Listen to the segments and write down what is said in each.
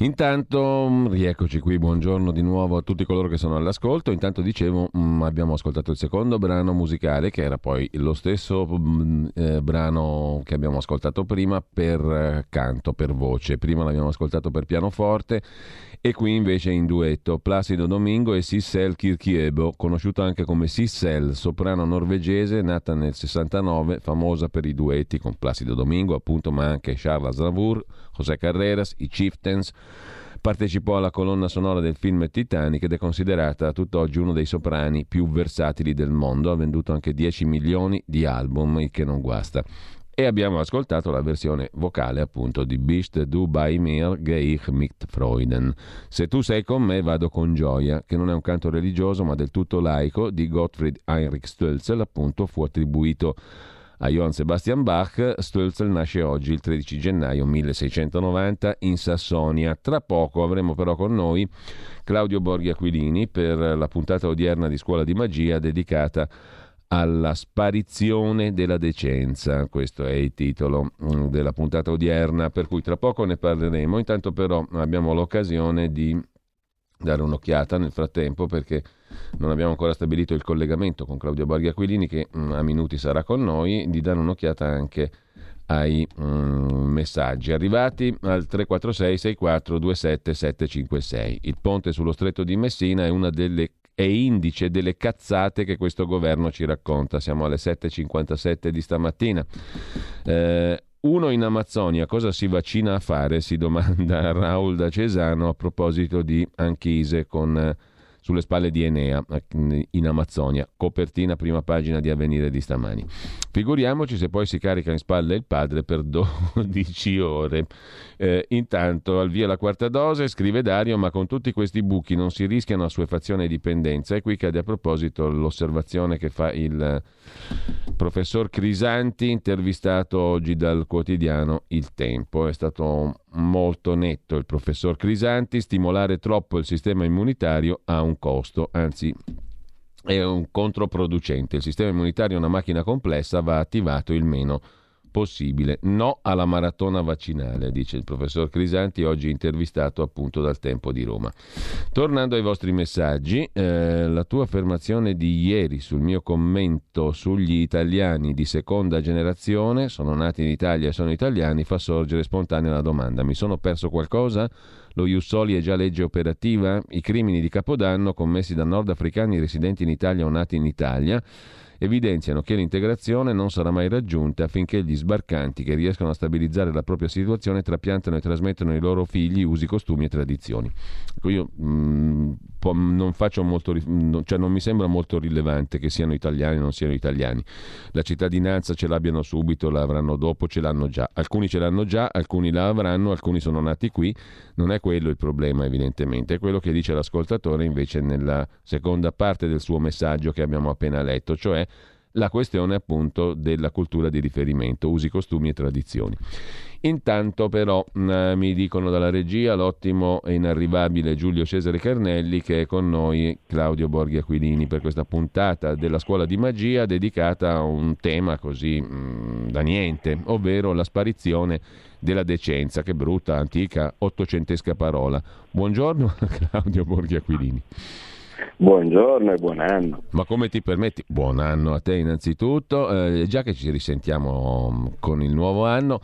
Intanto, mm, rieccoci qui, buongiorno di nuovo a tutti coloro che sono all'ascolto. Intanto dicevo, mm, abbiamo ascoltato il secondo brano musicale, che era poi lo stesso mm, eh, brano che abbiamo ascoltato prima per eh, canto, per voce. Prima l'abbiamo ascoltato per pianoforte e qui invece in duetto Placido Domingo e Sissel Kirkiebo, conosciuta anche come Sissel, soprano norvegese, nata nel 69, famosa per i duetti con Placido Domingo, appunto, ma anche Charles Aznavour, José Carreras, i Chieftains. Partecipò alla colonna sonora del film Titanic ed è considerata tutt'oggi uno dei soprani più versatili del mondo. Ha venduto anche 10 milioni di album, il che non guasta e abbiamo ascoltato la versione vocale appunto di Bist du bei mir gehe ich mit Freuden. Se tu sei con me vado con gioia, che non è un canto religioso ma del tutto laico di Gottfried Heinrich Stölzel, appunto fu attribuito a Johann Sebastian Bach. Stölzel nasce oggi il 13 gennaio 1690 in Sassonia. Tra poco avremo però con noi Claudio Borghi Aquilini per la puntata odierna di Scuola di Magia dedicata alla sparizione della decenza. Questo è il titolo mm, della puntata odierna, per cui tra poco ne parleremo. Intanto però abbiamo l'occasione di dare un'occhiata nel frattempo perché non abbiamo ancora stabilito il collegamento con Claudio Borghi Aquilini che mm, a minuti sarà con noi, di dare un'occhiata anche ai mm, messaggi arrivati al 346 64 27 756. Il ponte sullo stretto di Messina è una delle è indice delle cazzate che questo governo ci racconta. Siamo alle 7.57 di stamattina. Eh, uno in Amazzonia cosa si vaccina a fare? Si domanda Raul da Cesano a proposito di Anchise con sulle spalle di Enea in Amazzonia, copertina prima pagina di Avvenire di stamani. Figuriamoci se poi si carica in spalle il padre per 12 ore. Eh, intanto al via la quarta dose, scrive Dario, ma con tutti questi buchi non si rischiano assuefazione e dipendenza. E qui cade a proposito l'osservazione che fa il professor Crisanti, intervistato oggi dal quotidiano Il Tempo. È stato molto netto il professor Crisanti, stimolare troppo il sistema immunitario ha un costo, anzi è un controproducente. Il sistema immunitario è una macchina complessa, va attivato il meno possibile. No alla maratona vaccinale, dice il professor Crisanti, oggi intervistato appunto dal Tempo di Roma. Tornando ai vostri messaggi, eh, la tua affermazione di ieri sul mio commento sugli italiani di seconda generazione, sono nati in Italia e sono italiani, fa sorgere spontanea la domanda, mi sono perso qualcosa? Lo Jussoli è già legge operativa? I crimini di Capodanno commessi da nordafricani residenti in Italia o nati in Italia evidenziano che l'integrazione non sarà mai raggiunta finché gli sbarcanti che riescono a stabilizzare la propria situazione trapiantano e trasmettono ai loro figli usi, costumi e tradizioni. Ecco, io mh, mm, non, molto, cioè non mi sembra molto rilevante che siano italiani o non siano italiani. La cittadinanza ce l'abbiano subito, la avranno dopo, ce l'hanno già. Alcuni ce l'hanno già, alcuni la avranno, alcuni sono nati qui. Non è quello il problema, evidentemente, è quello che dice l'ascoltatore invece nella seconda parte del suo messaggio che abbiamo appena letto, cioè la questione appunto della cultura di riferimento, usi, costumi e tradizioni. Intanto però eh, mi dicono dalla regia l'ottimo e inarrivabile Giulio Cesare Carnelli che è con noi Claudio Borghi Aquilini per questa puntata della scuola di magia dedicata a un tema così mh, da niente, ovvero la sparizione della decenza, che brutta, antica, ottocentesca parola. Buongiorno Claudio Borghi Aquilini. Buongiorno e buon anno. Ma come ti permetti? Buon anno a te innanzitutto, eh, già che ci risentiamo mm, con il nuovo anno.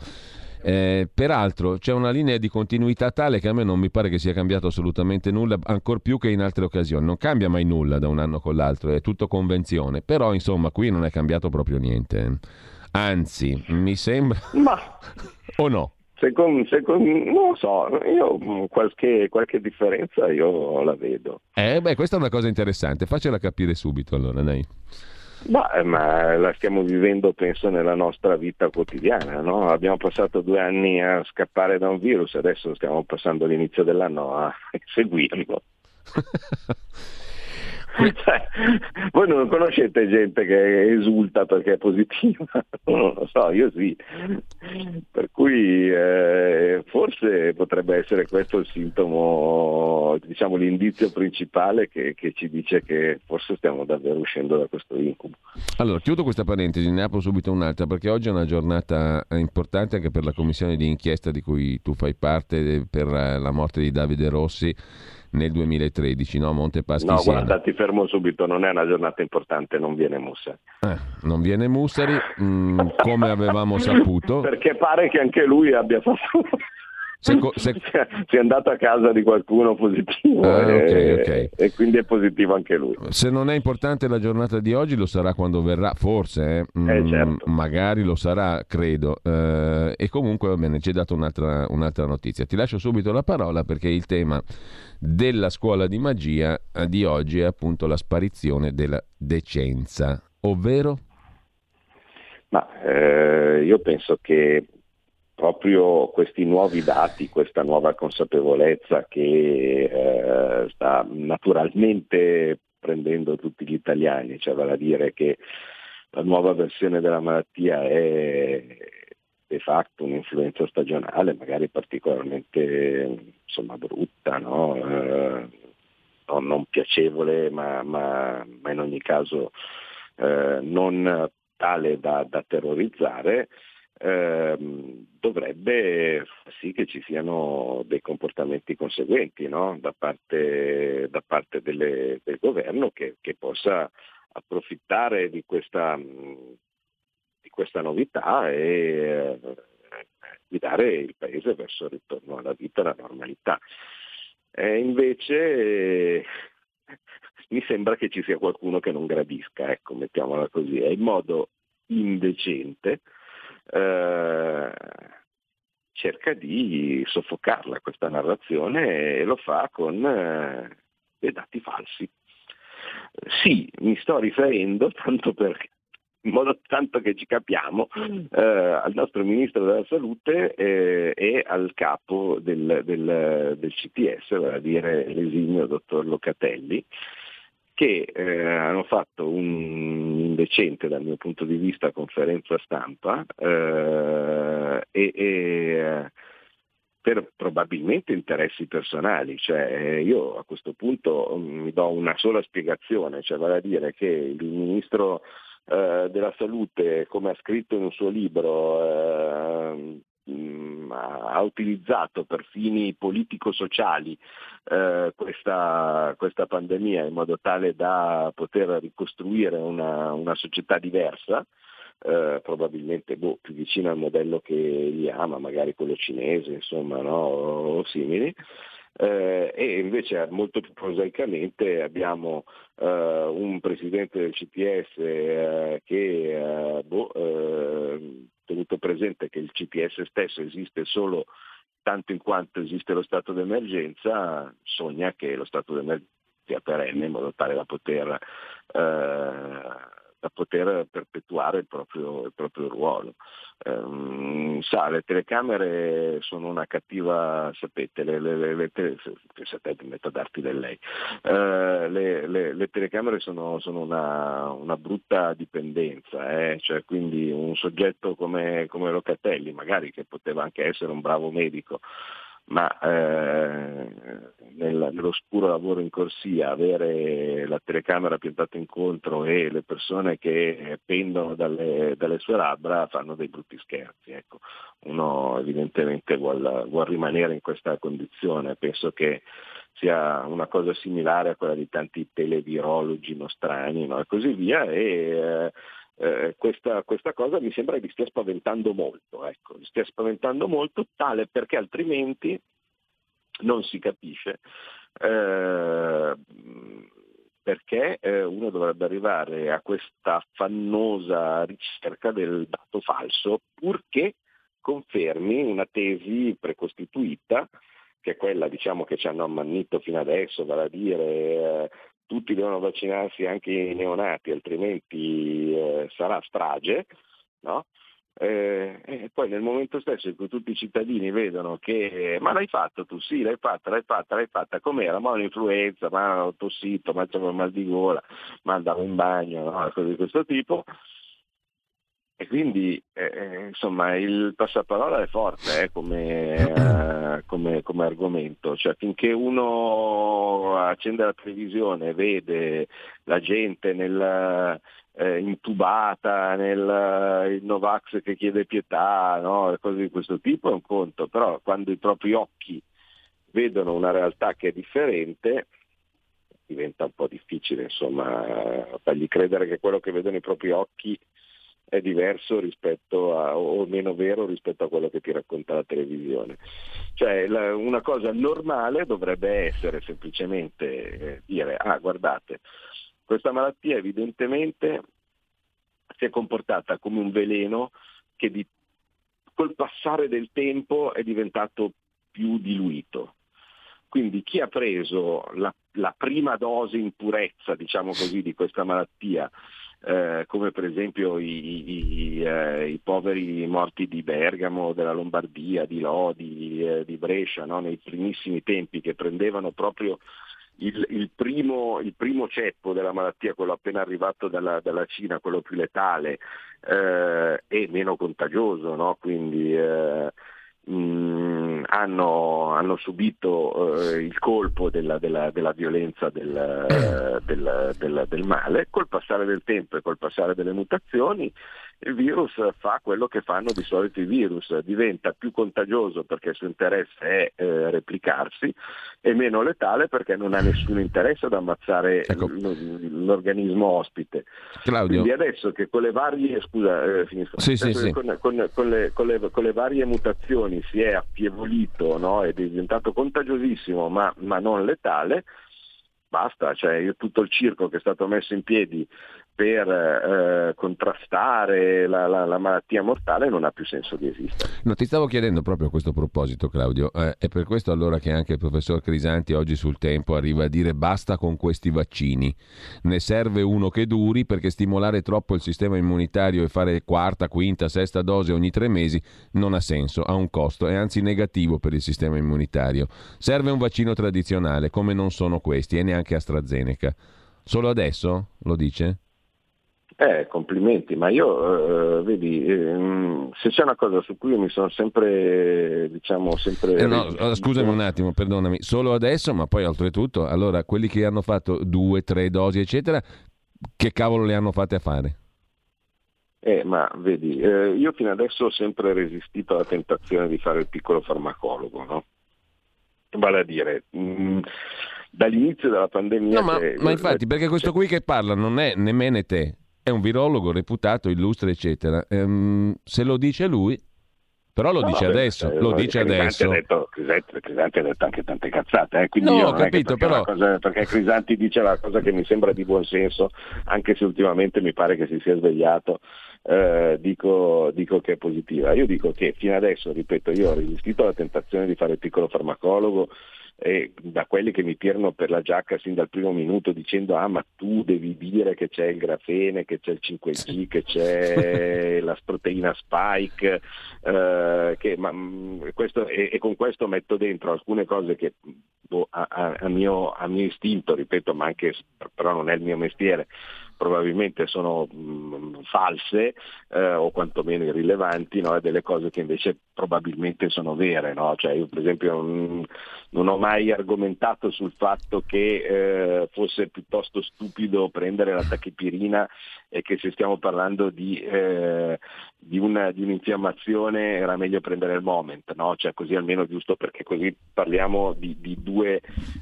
Eh, peraltro c'è una linea di continuità tale che a me non mi pare che sia cambiato assolutamente nulla, ancor più che in altre occasioni. Non cambia mai nulla da un anno con l'altro, è tutto convenzione. Però insomma qui non è cambiato proprio niente. Anzi, mi sembra... Ma... o no? Secondo, secondo, non lo so, io qualche, qualche, differenza io la vedo. Eh, beh, questa è una cosa interessante, faccela capire subito allora, dai. Ma, eh, ma, la stiamo vivendo, penso, nella nostra vita quotidiana. No? Abbiamo passato due anni a scappare da un virus, adesso stiamo passando l'inizio dell'anno a seguirlo. cioè, voi non conoscete gente che esulta perché è positiva? Non lo so, io sì. Per cui eh, forse potrebbe essere questo il sintomo, diciamo l'indizio principale che, che, ci dice che forse stiamo davvero uscendo da questo incubo. Allora, chiudo questa parentesi, ne apro subito un'altra, perché oggi è una giornata importante anche per la commissione di inchiesta di cui tu fai parte per la morte di Davide Rossi nel 2013, no? Montepaschi No, Siena. guarda, ti fermo subito, non è una giornata importante, non viene Mussari. Eh, non viene Mussari, mh, mm, come avevamo saputo. Perché pare che anche lui abbia fatto se, se... si è andato a casa di qualcuno positivo ah, e, okay, okay. e, quindi è positivo anche lui. Se non è importante la giornata di oggi lo sarà quando verrà, forse, eh? Mm, eh, certo. magari lo sarà, credo. Eh, e comunque va bene, ci hai dato un'altra, un'altra notizia. Ti lascio subito la parola perché il tema della scuola di magia eh, di oggi è appunto la sparizione della decenza, ovvero? Ma eh, io penso che proprio questi nuovi dati, questa nuova consapevolezza che eh, sta naturalmente prendendo tutti gli italiani, cioè vale a dire che la nuova versione della malattia è de facto un'influenza stagionale, magari particolarmente insomma, brutta, no? eh, non piacevole, ma, ma, ma, in ogni caso eh, non tale da, da terrorizzare, ehm, dovrebbe far sì che ci siano dei comportamenti conseguenti no? da parte, da parte delle, del governo che, che, possa approfittare di questa, di questa novità e eh, guidare il paese verso il ritorno alla vita alla normalità. E invece mi sembra che ci sia qualcuno che non gradisca, ecco, mettiamola così, è in modo indecente eh, cerca di soffocarla questa narrazione e lo fa con eh, dei dati falsi. Sì, mi sto riferendo, tanto per, in modo tanto che ci capiamo, eh, al nostro Ministro della Salute eh, e al capo del, del, del CTS, vale a dire l'esimio dottor Locatelli, che eh, hanno fatto un indecente dal mio punto di vista conferenza stampa eh, e, e per probabilmente interessi personali, cioè io a questo punto mi do una sola spiegazione, cioè vale a dire che il ministro eh, della salute, come ha scritto in un suo libro, eh, mh, ha utilizzato per fini politico-sociali eh, questa, questa, pandemia in modo tale da poter ricostruire una, una società diversa, eh, probabilmente boh, più vicina al modello che gli ama, magari quello cinese, insomma, no? o simili. Eh, e invece molto più prosaicamente abbiamo eh, un presidente del CTS eh, che eh, boh, eh, tenuto presente che il CTS stesso esiste solo tanto in quanto esiste lo stato d'emergenza, sogna che lo stato d'emergenza sia perenne in modo tale da poter eh, da poter perpetuare il proprio, il proprio ruolo. Um, sa, le telecamere sono una cattiva, sapete, le, le, le, tele, sapete, metto a darti del lei, uh, le, telecamere sono, sono una, una, brutta dipendenza, eh? cioè, quindi un soggetto come, come Locatelli, magari che poteva anche essere un bravo medico, ma eh, nel, nell'oscuro lavoro in corsia avere la telecamera piantata incontro e le persone che pendono dalle, dalle sue labbra fanno dei brutti scherzi. Ecco. Uno evidentemente vuole, vuol rimanere in questa condizione, penso che sia una cosa similare a quella di tanti televirologi nostrani no? e così via. E, eh, eh, questa, questa, cosa mi sembra che stia spaventando molto, ecco, stia spaventando molto tale perché altrimenti non si capisce eh, perché eh, uno dovrebbe arrivare a questa affannosa ricerca del dato falso purché confermi una tesi precostituita che è quella diciamo, che ci hanno ammannito fino adesso, vale a dire eh, tutti devono vaccinarsi anche i neonati, altrimenti eh, sarà strage, no? Eh, e poi nel momento stesso in cui tutti i cittadini vedono che ma l'hai fatto tu, sì, l'hai fatta, l'hai fatta, l'hai fatta, com'era? Ma un'influenza, ma ho tossito, ma c'avevo mal di gola, ma andavo in bagno, no? cose di questo tipo. E quindi eh, eh insomma il passaparola è forte eh, come, eh, come, come, argomento, cioè finché uno accende la televisione, vede la gente nel, eh, intubata, nel il Novax che chiede pietà, no? cose di questo tipo è un conto, però quando i propri occhi vedono una realtà che è differente, diventa un po' difficile insomma fargli credere che quello che vedono i propri occhi è diverso rispetto a, o meno vero rispetto a quello che ti racconta la televisione. Cioè la, una cosa normale dovrebbe essere semplicemente eh, dire ah guardate questa malattia evidentemente si è comportata come un veleno che di, col passare del tempo è diventato più diluito. Quindi chi ha preso la, la prima dose in purezza, diciamo così, di questa malattia, eh, come per esempio i, i, eh, i, poveri morti di Bergamo, della Lombardia, di Lodi, eh, di Brescia, no? nei primissimi tempi che prendevano proprio il, il, primo, il, primo, ceppo della malattia, quello appena arrivato dalla, dalla Cina, quello più letale eh, e meno contagioso, no? quindi eh, mh, mm, hanno, hanno, subito eh, il colpo della, della, della violenza del, del, del, del, male, col passare del tempo e col passare delle mutazioni il virus fa quello che fanno di solito i virus, diventa più contagioso perché il suo interesse è eh, replicarsi e meno letale perché non ha nessun interesse ad ammazzare ecco. l'organismo ospite. Claudio. Quindi adesso che con le varie, scusa, eh, finisco, sì, sì, sì. Con, con, con, le, le, con, le, varie mutazioni si è affievolito no? è diventato contagiosissimo ma, ma non letale, basta, cioè io, tutto il circo che è stato messo in piedi per eh, contrastare la, la, la, malattia mortale non ha più senso di esistere. No, ti stavo chiedendo proprio a questo proposito, Claudio, eh, è per questo allora che anche il professor Crisanti oggi sul tempo arriva a dire basta con questi vaccini, ne serve uno che duri perché stimolare troppo il sistema immunitario e fare quarta, quinta, sesta dose ogni tre mesi non ha senso, ha un costo, è anzi negativo per il sistema immunitario. Serve un vaccino tradizionale, come non sono questi, e neanche AstraZeneca. Solo adesso? Lo dice? Eh, complimenti, ma io, eh, vedi, eh, se c'è una cosa su cui io mi sono sempre, diciamo, sempre... Eh no, scusami un attimo, perdonami, solo adesso, ma poi oltretutto, allora, quelli che hanno fatto due, tre dosi, eccetera, che cavolo le hanno fatte a fare? Eh, ma vedi, eh, io fino adesso ho sempre resistito alla tentazione di fare il piccolo farmacologo, no? Vale a dire... Mh, mm, dall'inizio della pandemia. No, ma, ma infatti, perché questo qui che parla non è nemmeno te, è un virologo reputato, illustre, eccetera. Ehm, se lo dice lui, però lo no, dice vabbè, adesso, eh, lo dice Crisanti adesso. Ha detto, Crisanti, ha detto anche tante cazzate, eh, no, ho capito, perché però... Cosa, perché Crisanti dice la cosa che mi sembra di buon senso, anche se ultimamente mi pare che si sia svegliato, eh, dico, dico, che è positiva. Io dico che fino adesso, ripeto, io ho resistito alla tentazione di fare il piccolo farmacologo, eh, da quelli che mi tirano per la giacca sin dal primo minuto dicendo ah ma tu devi dire che c'è il grafene, che c'è il 5G, che c'è la proteina spike, eh, che, ma, mm, questo, e, e, con questo metto dentro alcune cose che boh, a, a, mio, a mio istinto, ripeto, ma anche però non è il mio mestiere, probabilmente sono mh, mm, false eh, o quantomeno irrilevanti, no? e delle cose che invece probabilmente sono vere. No? Cioè io per esempio non, non, ho mai argomentato sul fatto che eh, fosse piuttosto stupido prendere la tachipirina e che se stiamo parlando di, eh, di, una, di un'infiammazione era meglio prendere il moment, no? cioè, così almeno giusto perché così parliamo di, di, due,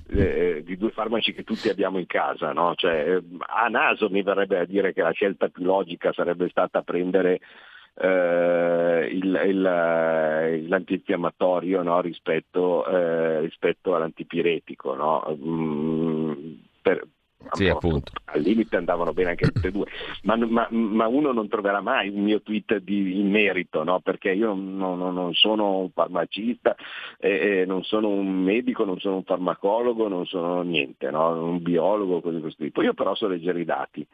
eh, due, farmaci che tutti abbiamo in casa. Cioè, a naso mi verrebbe a dire che la scelta più logica sarebbe stata prendere eh, il, il, eh, l'antinfiammatorio no? rispetto, eh, rispetto, all'antipiretico. No? Mm, per, sì, appunto. Al limite andavano bene anche tutte e due, ma, ma, ma, uno non troverà mai un mio tweet di, in merito, no? perché io non, non, non sono un farmacista, eh, non sono un medico, non sono un farmacologo, non sono niente, no? un biologo, così questo tipo. Io però so leggere i dati.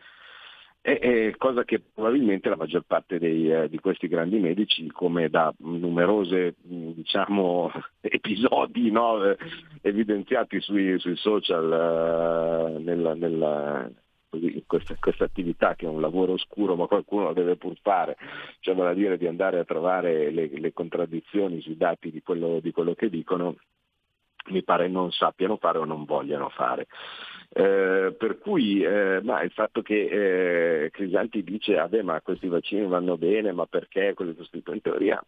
È, è cosa che probabilmente la maggior parte dei, eh, di questi grandi medici, come da numerose diciamo, episodi no, eh, evidenziati sui, sui social eh, nella, nella così, questa, questa, attività che è un lavoro oscuro ma qualcuno lo deve pur fare, cioè vale a dire di andare a trovare le, le contraddizioni sui dati di quello, di quello che dicono, mi pare non sappiano fare o non vogliano fare. Eh, per cui eh, ma il fatto che eh, Crisanti dice vabbè ma questi vaccini vanno bene ma perché questo in teoria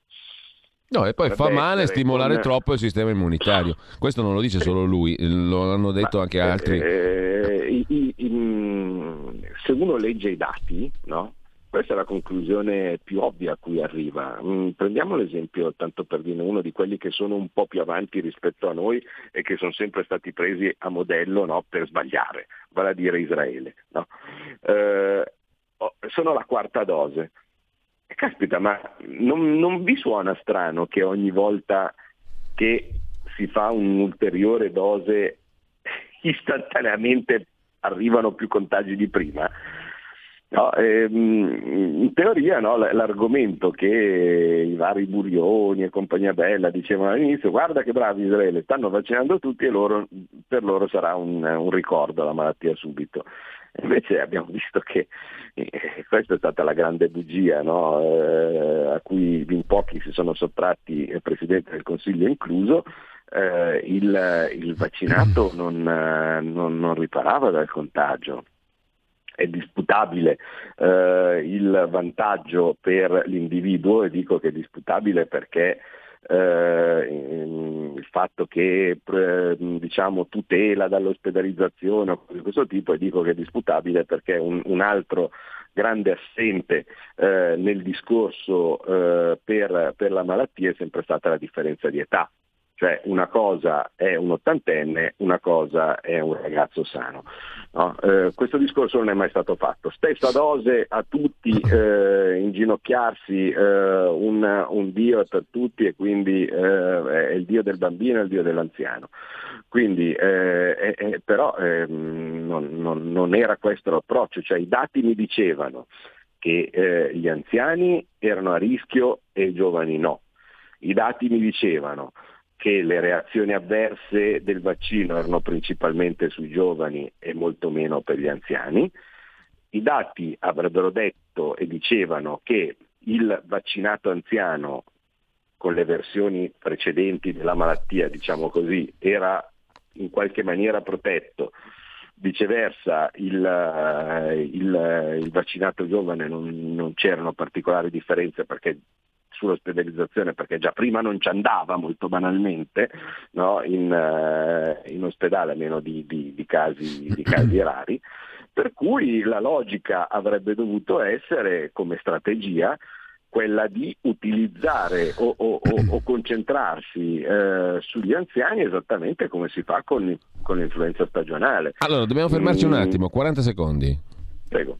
No, e poi fa male stimolare con... troppo il sistema immunitario. Questo non lo dice solo lui, lo hanno detto ma, anche altri. Eh, i, i, se uno legge i dati, no? Questa è la conclusione più ovvia a cui arriva. Mm, prendiamo l'esempio, tanto per dire, uno di quelli che sono un po' più avanti rispetto a noi e che sono sempre stati presi a modello no, per sbagliare, vale a dire Israele. No? Eh, sono la quarta dose. Caspita, ma non, non vi suona strano che ogni volta che si fa un'ulteriore dose istantaneamente arrivano più contagi di prima? No, ehm, in teoria no, l'argomento che i vari Burioni e compagnia bella dicevano all'inizio guarda che bravi Israele, stanno vaccinando tutti e loro, per loro sarà un, un ricordo la malattia subito. Invece abbiamo visto che eh, questa è stata la grande bugia no? eh, a cui in pochi si sono sottratti, il Presidente del Consiglio incluso, eh, il, il, vaccinato non, non, non riparava dal contagio è disputabile eh, il vantaggio per l'individuo e dico che è disputabile perché eh, il fatto che eh, diciamo, tutela dall'ospedalizzazione o cose di questo tipo e dico che è disputabile perché un, un altro grande assente eh, nel discorso eh, per, per la malattia è sempre stata la differenza di età cioè una cosa è un ottantenne, una cosa è un ragazzo sano. No? Eh, questo discorso non è mai stato fatto. Stessa dose a tutti, eh, inginocchiarsi, eh, un, un, Dio è per tutti e quindi eh, è il Dio del bambino e il Dio dell'anziano. Quindi, eh, però ehm, non, non, non, era questo l'approccio, cioè i dati mi dicevano che eh, gli anziani erano a rischio e i giovani no. I dati mi dicevano che le reazioni avverse del vaccino erano principalmente sui giovani e molto meno per gli anziani. I dati avrebbero detto e dicevano che il vaccinato anziano con le versioni precedenti della malattia, diciamo così, era in qualche maniera protetto. Viceversa il, eh, il, il vaccinato giovane non, non c'erano particolari differenze perché sull'ospedalizzazione perché già prima non ci andava molto banalmente no? in, uh, in, ospedale a meno di, di, di, casi, di casi rari. Per cui la logica avrebbe dovuto essere come strategia quella di utilizzare o, o, o, o concentrarsi eh, sugli anziani esattamente come si fa con, con l'influenza stagionale. Allora, dobbiamo fermarci mm. un attimo, 40 secondi. Prego.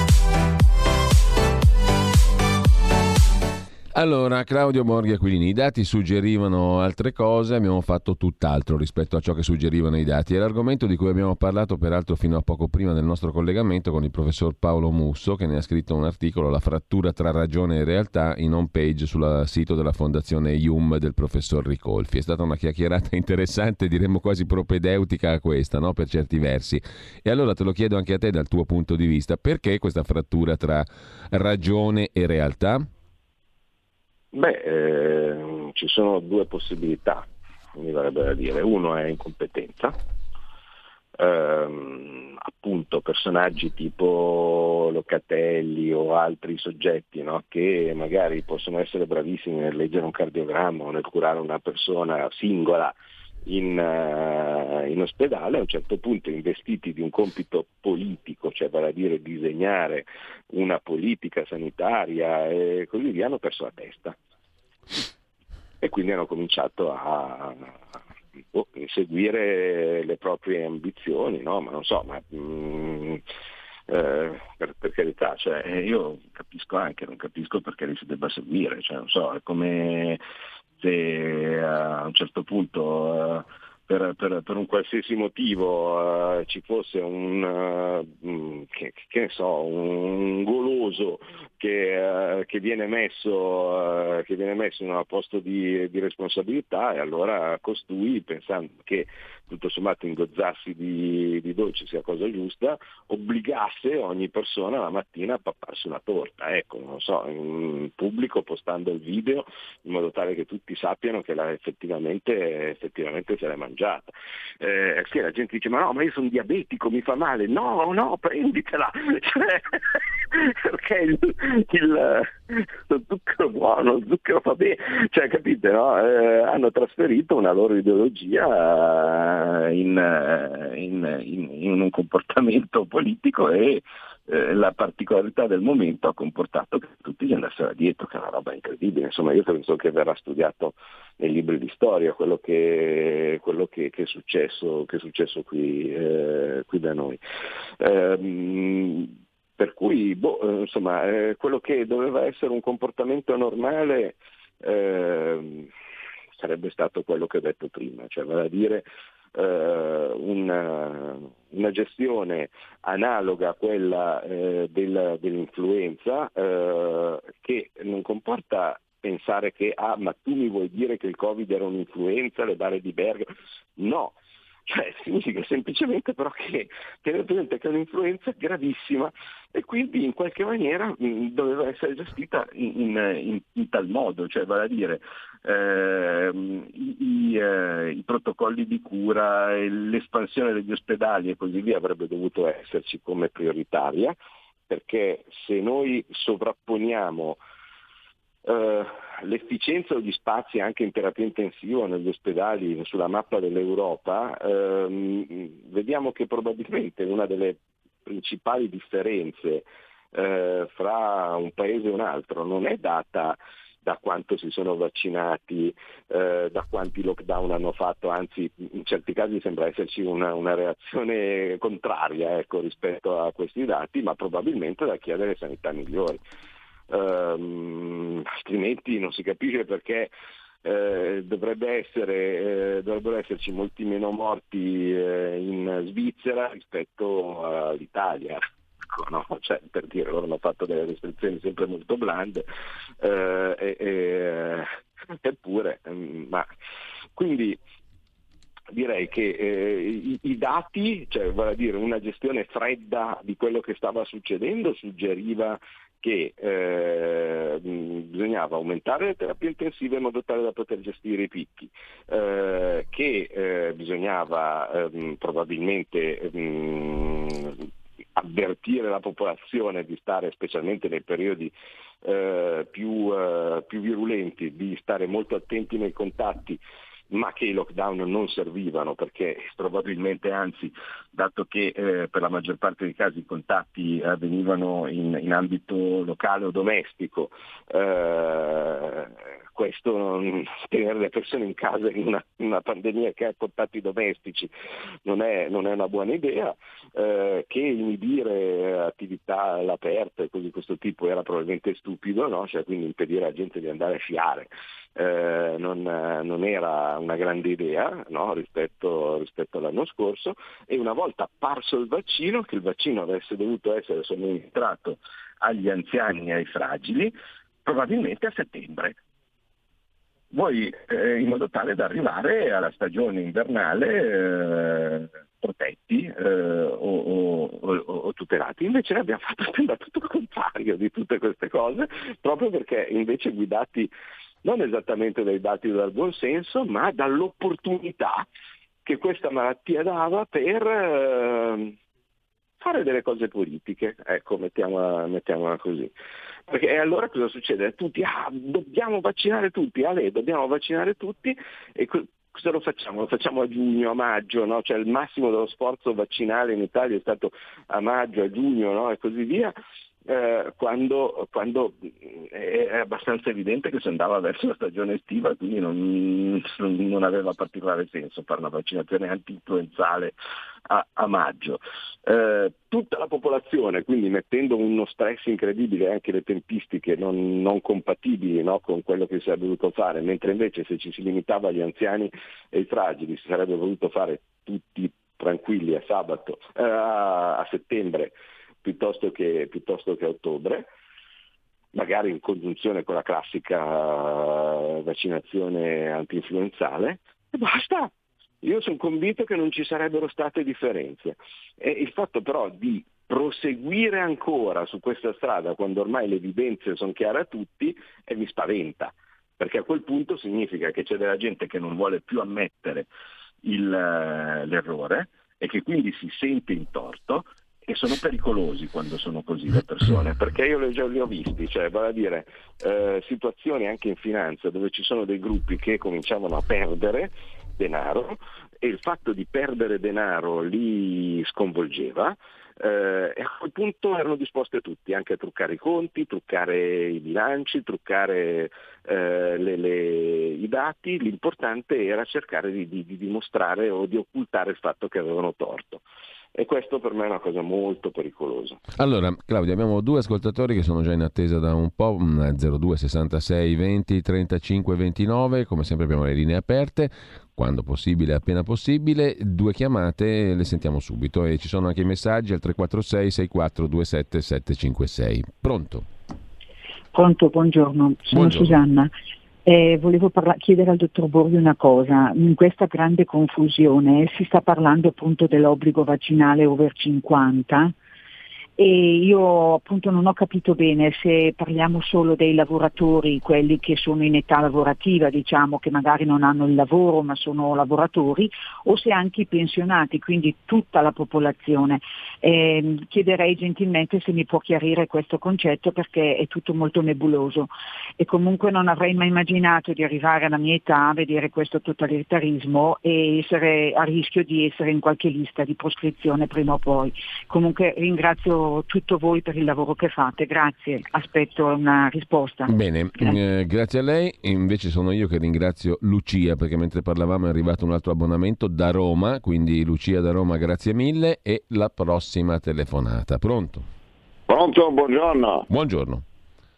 Allora, Claudio Borghi Aquilini, i dati suggerivano altre cose, abbiamo fatto tutt'altro rispetto a ciò che suggerivano i dati. È l'argomento di cui abbiamo parlato peraltro fino a poco prima nel nostro collegamento con il professor Paolo Musso, che ne ha scritto un articolo, La frattura tra ragione e realtà, in home page sul sito della fondazione IUM del professor Ricolfi. È stata una chiacchierata interessante, diremmo quasi propedeutica a questa, no? per certi versi. E allora te lo chiedo anche a te dal tuo punto di vista, perché questa frattura tra ragione e realtà? Beh, eh, ci sono due possibilità, mi verrebbe da dire. Uno è incompetenza, ehm, appunto personaggi tipo Locatelli o altri soggetti no? che magari possono essere bravissimi nel leggere un cardiogramma o nel curare una persona singola in, uh, in, ospedale, a un certo punto investiti di un compito politico, cioè vale a dire disegnare una politica sanitaria e così via, hanno perso la testa. E quindi hanno cominciato a, oh, inseguire le proprie ambizioni, no? ma non so, ma, mm, eh, per, per, carità, cioè, io capisco anche, non capisco perché li si debba seguire, cioè, non so, è come se a un certo punto uh, per, per, per, un qualsiasi motivo uh, ci fosse un, uh, che, che so, un goloso che, che, viene messo, che, viene messo, in un posto di, di, responsabilità e allora costui, pensando che tutto sommato ingozzarsi di, di, dolci sia cosa giusta, obbligasse ogni persona la mattina a papparsi una torta, ecco, non so, in pubblico postando il video in modo tale che tutti sappiano che la, effettivamente, effettivamente se l'è mangiata. Eh, sì, la gente dice ma no, ma io sono diabetico, mi fa male, no, no, prenditela, cioè, perché il, il, lo zucchero buono, lo zucchero fa bene, cioè capite, no? eh, hanno trasferito una loro ideologia in, in, in, in un comportamento politico e eh, la particolarità del momento ha comportato che tutti gli andassero dietro, che è una roba incredibile. Insomma, io penso che verrà studiato nei libri di storia quello che, quello che, che, è, successo, che è, successo, qui, eh, qui da noi. Eh, per cui, boh, eh, insomma, eh, quello che doveva essere un comportamento normale eh, sarebbe stato quello che ho detto prima, cioè vale a dire eh, una, una, gestione analoga a quella eh, del, dell'influenza eh, che non comporta pensare che ah ma tu mi vuoi dire che il covid era un'influenza, le bare di Bergamo, no, cioè, significa semplicemente però che tenere presente che è un'influenza gravissima e quindi in qualche maniera mh, doveva essere gestita in, in, in, tal modo, cioè vale a dire eh, i, i, eh, i, protocolli di cura, l'espansione degli ospedali e così via avrebbe dovuto esserci come prioritaria, perché se noi sovrapponiamo eh, l'efficienza degli spazi anche in terapia intensiva negli ospedali sulla mappa dell'Europa, ehm, vediamo che probabilmente una delle principali differenze eh, fra un paese e un altro non è data da quanto si sono vaccinati, eh, da quanti lockdown hanno fatto, anzi in certi casi sembra esserci una, una reazione contraria ecco, rispetto a questi dati, ma probabilmente da chi ha delle sanità migliori ehm, altrimenti non si capisce perché eh, essere, eh, dovrebbero esserci molti meno morti eh, in Svizzera rispetto all'Italia. Ecco, no? Cioè, per dire, loro hanno fatto delle restrizioni sempre molto blande, eh, e, e, eppure, mm, ma quindi direi che eh, i, i, dati, cioè vale a dire una gestione fredda di quello che stava succedendo, suggeriva che eh, bisognava aumentare le terapie intensive in modo tale da poter gestire i picchi, eh, che eh, bisognava ehm, probabilmente ehm, avvertire la popolazione di stare, specialmente nei periodi eh, più, eh, più virulenti, di stare molto attenti nei contatti ma che i lockdown non servivano perché probabilmente anzi, dato che eh, per la maggior parte dei casi i contatti avvenivano in, in ambito locale o domestico, eh, questo, tenere le persone in casa in una, una pandemia che ha contatti domestici non è, non è una buona idea, eh, che inibire attività all'aperto e cose di questo tipo era probabilmente stupido, no? cioè, quindi impedire alla gente di andare a sciare eh, non, non, era una grande idea no? rispetto, rispetto, all'anno scorso e una volta apparso il vaccino, che il vaccino avesse dovuto essere somministrato agli anziani e ai fragili, probabilmente a settembre. Voi, eh, in modo tale da arrivare alla stagione invernale eh, protetti eh, o, o, o, tutelati. Invece abbiamo fatto tutto il contrario di tutte queste cose, proprio perché invece guidati non esattamente dai dati dal buonsenso, ma dall'opportunità che questa malattia dava per eh, fare delle cose politiche, ecco, mettiamola, mettiamola così. Perché allora cosa succede? Tutti, ah, dobbiamo vaccinare tutti, Ale, dobbiamo vaccinare tutti e cosa lo facciamo? Lo facciamo a giugno, a maggio, no? cioè il massimo dello sforzo vaccinale in Italia è stato a maggio, a giugno no? e così via eh, quando, quando, mm, è abbastanza evidente che si andava verso la stagione estiva, quindi non, non aveva particolare senso fare una vaccinazione anti-influenzale a, a maggio. Eh, tutta la popolazione, quindi mettendo uno stress incredibile anche le tempistiche non, non compatibili no, con quello che si è dovuto fare, mentre invece se ci si limitava agli anziani e ai fragili si sarebbe voluto fare tutti tranquilli a sabato, eh, a settembre piuttosto che, piuttosto che ottobre, magari in congiunzione con la classica vaccinazione anti-influenzale, e basta. Io sono convinto che non ci sarebbero state differenze. E il fatto però di proseguire ancora su questa strada quando ormai le evidenze sono chiare a tutti e mi spaventa, perché a quel punto significa che c'è della gente che non vuole più ammettere il, l'errore e che quindi si sente in torto e sono pericolosi quando sono così le persone, perché io li, li ho visti, cioè vale a dire eh, situazioni anche in finanza dove ci sono dei gruppi che cominciavano a perdere denaro e il fatto di perdere denaro li sconvolgeva eh, e a quel punto erano disposti tutti, anche a truccare i conti, truccare i bilanci, truccare eh, le, le, i dati, l'importante era cercare di, di, di dimostrare o di occultare il fatto che avevano torto e questo per me è una cosa molto pericolosa. Allora, Claudio, abbiamo due ascoltatori che sono già in attesa da un po', 02 66 20 35 29, come sempre abbiamo le linee aperte, quando possibile, appena possibile, due chiamate le sentiamo subito e ci sono anche i messaggi al 346 64 27 756. Pronto? Pronto, buongiorno, sono buongiorno. Susanna. Eh, volevo parla- chiedere al dottor Borghi una cosa, in questa grande confusione si sta parlando appunto dell'obbligo vaccinale over 50 e io appunto non ho capito bene se parliamo solo dei lavoratori, quelli che sono in età lavorativa, diciamo che magari non hanno il lavoro ma sono lavoratori, o se anche i pensionati, quindi tutta la popolazione. Eh, chiederei gentilmente se mi può chiarire questo concetto perché è tutto molto nebuloso e comunque non avrei mai immaginato di arrivare alla mia età a vedere questo totalitarismo e essere a rischio di essere in qualche lista di proscrizione prima o poi. Comunque ringrazio tutto voi per il lavoro che fate, grazie, aspetto una risposta. Bene, grazie. Eh, grazie a lei, invece sono io che ringrazio Lucia perché mentre parlavamo è arrivato un altro abbonamento da Roma, quindi Lucia da Roma grazie mille e la prossima telefonata. Pronto? Pronto, buongiorno. Buongiorno.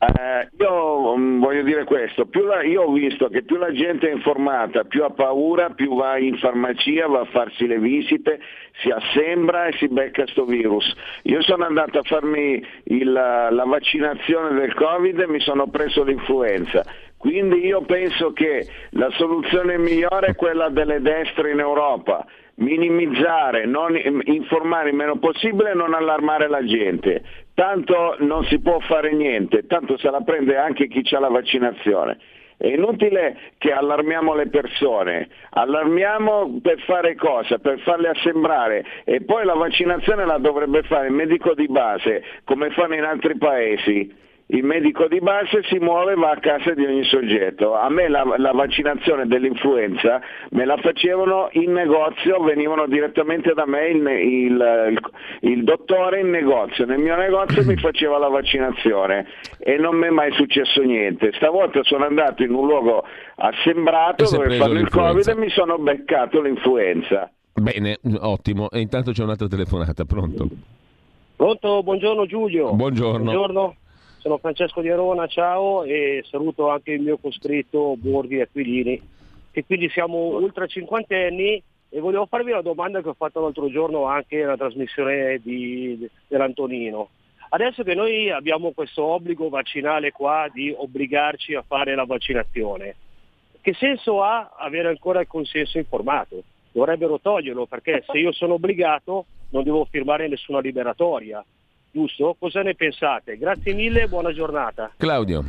Eh, io um, voglio dire questo, la, io ho visto che più la gente è informata, più ha paura, più va in farmacia, va a farsi le visite, si assembra e si becca sto virus. Io sono andato a farmi il, la vaccinazione del Covid e mi sono preso l'influenza. Quindi io penso che la soluzione migliore è quella delle destre in Europa, minimizzare, non, informare il meno possibile e non allarmare la gente tanto non si può fare niente, tanto se la prende anche chi ha la vaccinazione. È inutile che allarmiamo le persone, allarmiamo per fare cosa? Per farle assembrare e poi la vaccinazione la dovrebbe fare il medico di base, come fanno in altri paesi il medico di base si muove e va a casa di ogni soggetto. A me la, la, vaccinazione dell'influenza me la facevano in negozio, venivano direttamente da me il, il, il, il dottore in negozio. Nel mio negozio mi faceva la vaccinazione e non mi è mai successo niente. Stavolta sono andato in un luogo assembrato dove fanno il Covid e mi sono beccato l'influenza. Bene, ottimo. E intanto c'è un'altra telefonata, pronto? Pronto, buongiorno Giulio. Buongiorno. buongiorno. Sono Francesco di Arona, ciao e saluto anche il mio coscritto Borghi Aquilini, che quindi siamo ultra cinquantenni e volevo farvi una domanda che ho fatto l'altro giorno anche nella trasmissione di, dell'Antonino. Adesso che noi abbiamo questo obbligo vaccinale qua di obbligarci a fare la vaccinazione, che senso ha avere ancora il consenso informato? Dovrebbero toglierlo perché se io sono obbligato non devo firmare nessuna liberatoria giusto? Cosa ne pensate? Grazie mille e buona giornata. Claudio.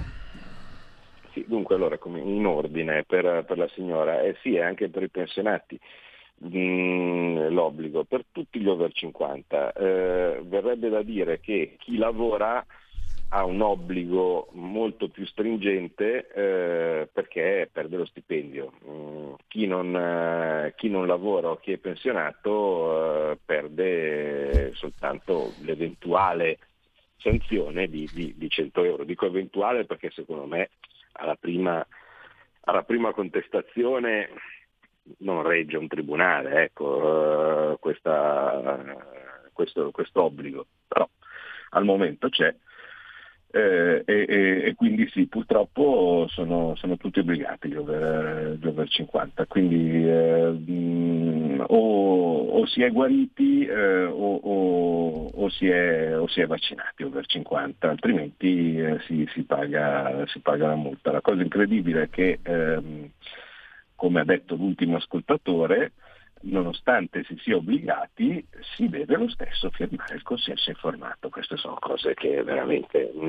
Sì, dunque allora in ordine per, per la signora, eh sì, anche per i pensionati. mh, mm, l'obbligo per tutti gli over 50. Eh, verrebbe da dire che chi lavora ha un obbligo molto più stringente eh, perché perde lo stipendio. Mm, chi, non, eh, chi, non, lavora o chi è pensionato eh, perde soltanto l'eventuale sanzione di, di, di, 100 euro. Dico eventuale perché secondo me alla prima, alla prima contestazione non regge un tribunale ecco, uh, questa, questo obbligo, però al momento c'è. Eh, e, e, quindi sì, purtroppo sono, sono tutti obbligati gli over, gli over 50, quindi eh, o, o, si è guariti eh, o, o, o, si è, o, si è, vaccinati over 50, altrimenti eh, si, si, paga, si, paga, la multa. La cosa incredibile è che, ehm, come ha detto l'ultimo ascoltatore, nonostante si sia obbligati, si deve lo stesso firmare il consenso informato. Queste sono cose che veramente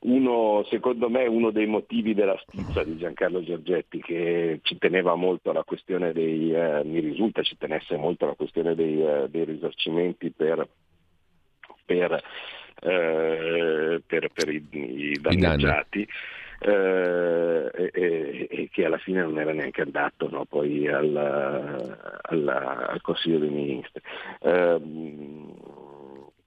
uno, secondo me, uno dei motivi della stizza di Giancarlo Giorgetti che ci teneva molto alla questione dei, eh, mi risulta ci tenesse molto alla questione dei, eh, dei risarcimenti per, per, eh, per, per i, i danneggiati eh, e, e, che alla fine non era neanche andato no, poi al, al, al, Consiglio dei Ministri. Eh,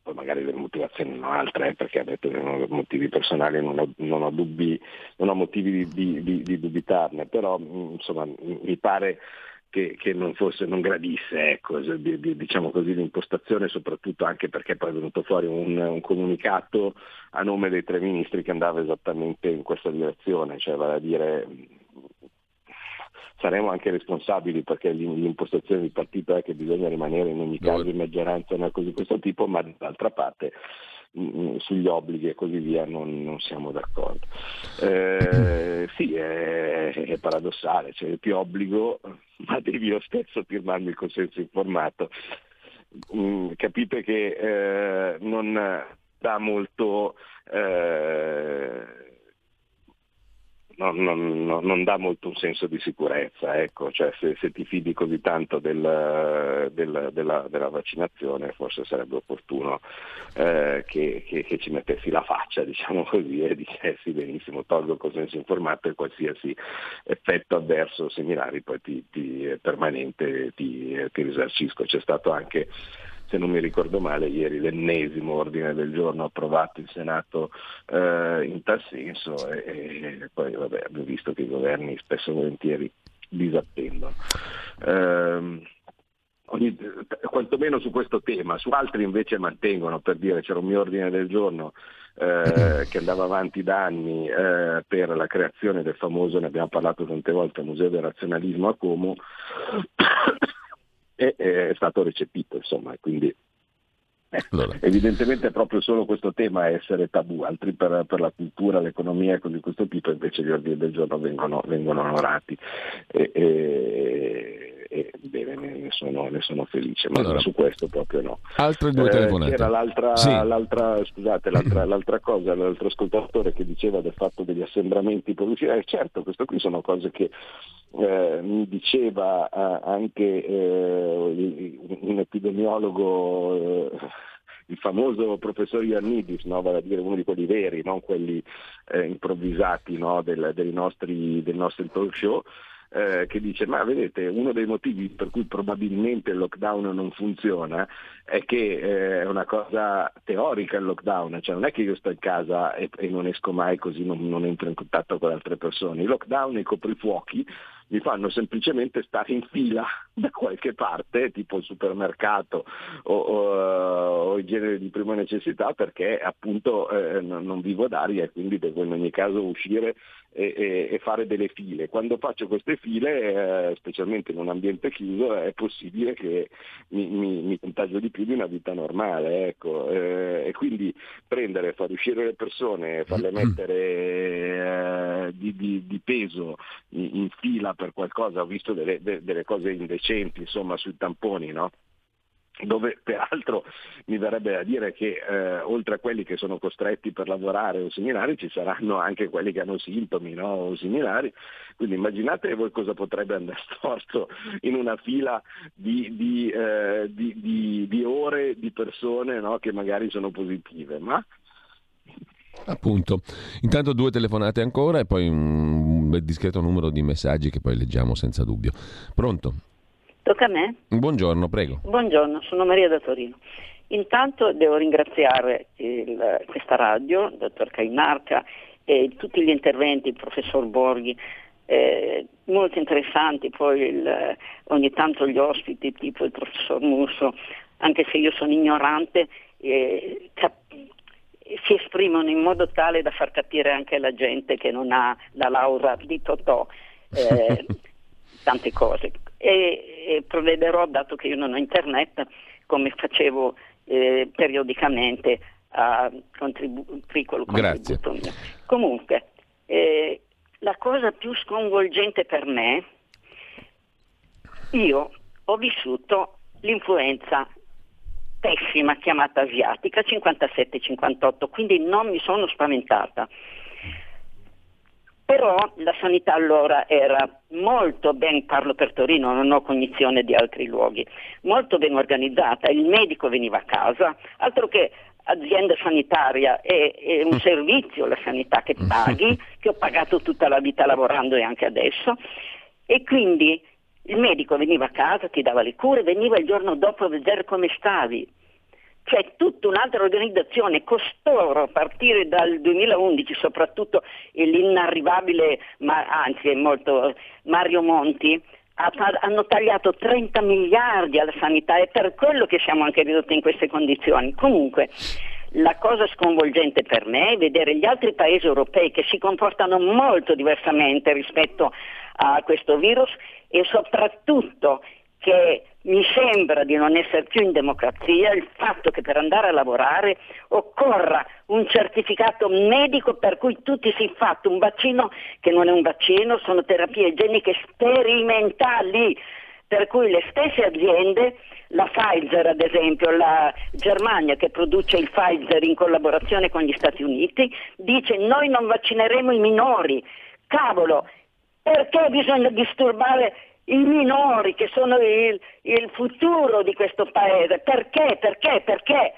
poi magari le motivazioni sono altre, eh, perché ha detto che non ho motivi personali, non ho, non ho, dubbi, non ho motivi di, di, di, dubitarne, però insomma mi pare che, che non, fosse, non gradisse ecco, diciamo così, l'impostazione, soprattutto anche perché poi è venuto fuori un, un, comunicato a nome dei tre ministri che andava esattamente in questa direzione, cioè vale a dire saremo anche responsabili perché l'impostazione del partito è che bisogna rimanere in ogni caso in maggioranza una cosa di questo tipo, ma d'altra parte sugli obblighi e così via non, non siamo d'accordo. Eh, sì, è, è, paradossale, cioè più obbligo, ma devi lo stesso firmarmi il consenso informato. Mm, capite che eh, non dà molto eh, non, non, non, dà molto un senso di sicurezza, ecco. cioè, se, se, ti fidi così tanto del, del, della, della, vaccinazione forse sarebbe opportuno eh, che, che, che, ci mettessi la faccia, diciamo così, e dicessi benissimo, tolgo il consenso informato e qualsiasi effetto avverso o similari poi ti, ti, permanente ti, ti risarcisco. C'è stato anche se non mi ricordo male, ieri l'ennesimo ordine del giorno approvato in Senato eh, in tal senso e, e poi vabbè, abbiamo visto che i governi spesso e volentieri disattendono. Eh, ogni, quantomeno su questo tema, su altri invece mantengono, per dire c'era un mio ordine del giorno eh, che andava avanti da anni eh, per la creazione del famoso, ne abbiamo parlato tante volte, Museo del Razionalismo a Como, e è stato recepito, insomma, quindi eh, allora. Evidentemente è proprio solo questo tema a essere tabù, altri per, per la cultura, l'economia e cose di questo tipo invece gli ordini del giorno vengono, vengono onorati. E, e, e bene, ne sono, ne sono felice, ma allora, su questo proprio no. Altre due eh, telefonate. Era l'altra, sì. l'altra, scusate, l'altra, l'altra, cosa, l'altro ascoltatore che diceva del fatto degli assembramenti pubblicitari, eh, certo, questo qui sono cose che eh, mi diceva eh, anche eh, un epidemiologo eh, il famoso professor Iannidis, no? vale a dire uno di quelli veri, non quelli eh, improvvisati no? del, dei, nostri, dei nostri talk show, eh, che dice ma vedete uno dei motivi per cui probabilmente il lockdown non funziona è che eh, è una cosa teorica il lockdown, cioè non è che io sto in casa e, e non esco mai così non, non entro in contatto con altre persone, il lockdown e i coprifuochi mi fanno semplicemente stare in fila da qualche parte, tipo il supermercato o, o, o i generi di prima necessità, perché appunto eh, non vivo d'aria e quindi devo in ogni caso uscire e, e, e fare delle file. Quando faccio queste file, eh, specialmente in un ambiente chiuso, è possibile che mi, mi, mi contagio di più di una vita normale. Ecco. Eh, e quindi prendere, far uscire le persone, farle mettere eh, di, di, di, peso in, in, fila per qualcosa, ho visto delle, de, delle cose indecenti insomma, sui tamponi, no? Dove peraltro mi verrebbe da dire che eh, oltre a quelli che sono costretti per lavorare o similari ci saranno anche quelli che hanno sintomi no? o similari, quindi immaginate voi cosa potrebbe andare storto in una fila di, di, eh, di, di ore di persone no? che magari sono positive, ma Appunto, intanto due telefonate ancora e poi un discreto numero di messaggi che poi leggiamo senza dubbio. Pronto? Tocca a me? Buongiorno, prego. Buongiorno, sono Maria da Torino. Intanto devo ringraziare il, questa radio, il dottor Cainarca e tutti gli interventi, il professor Borghi, eh, molto interessanti, poi il, ogni tanto gli ospiti tipo il professor Musso, anche se io sono ignorante, eh, cap- si esprimono in modo tale da far capire anche alla gente che non ha la laurea di Totò. Eh, tante cose e, e, provvederò, dato che io non ho internet, come facevo eh, periodicamente a contribu- piccolo contributo mio. Comunque, eh, la cosa più sconvolgente per me, io ho vissuto l'influenza pessima chiamata asiatica 57-58, quindi non mi sono spaventata. Però la sanità allora era molto ben, parlo per Torino, non ho cognizione di altri luoghi, molto ben organizzata, il medico veniva a casa, altro che azienda sanitaria, è, è un mm. servizio la sanità che paghi, che ho pagato tutta la vita lavorando e anche adesso, e quindi il medico veniva a casa, ti dava le cure, veniva il giorno dopo a vedere come stavi, c'è tutta un'altra organizzazione, costoro a partire dal 2011, soprattutto l'inarrivabile, ma anzi è molto Mario Monti, hanno tagliato 30 miliardi alla sanità e per quello che siamo anche ridotti in queste condizioni. Comunque, la cosa sconvolgente per me è vedere gli altri paesi europei che si comportano molto diversamente rispetto a questo virus e soprattutto che mi sembra di non essere più in democrazia il fatto che per andare a lavorare occorra un certificato medico per cui tu ti sei fatto un vaccino che non è un vaccino, sono terapie igieniche sperimentali, per cui le stesse aziende, la Pfizer ad esempio, la Germania che produce il Pfizer in collaborazione con gli Stati Uniti, dice noi non vaccineremo i minori. Cavolo, perché bisogna disturbare i minori che sono il, il futuro di questo paese. Perché? Perché? Perché?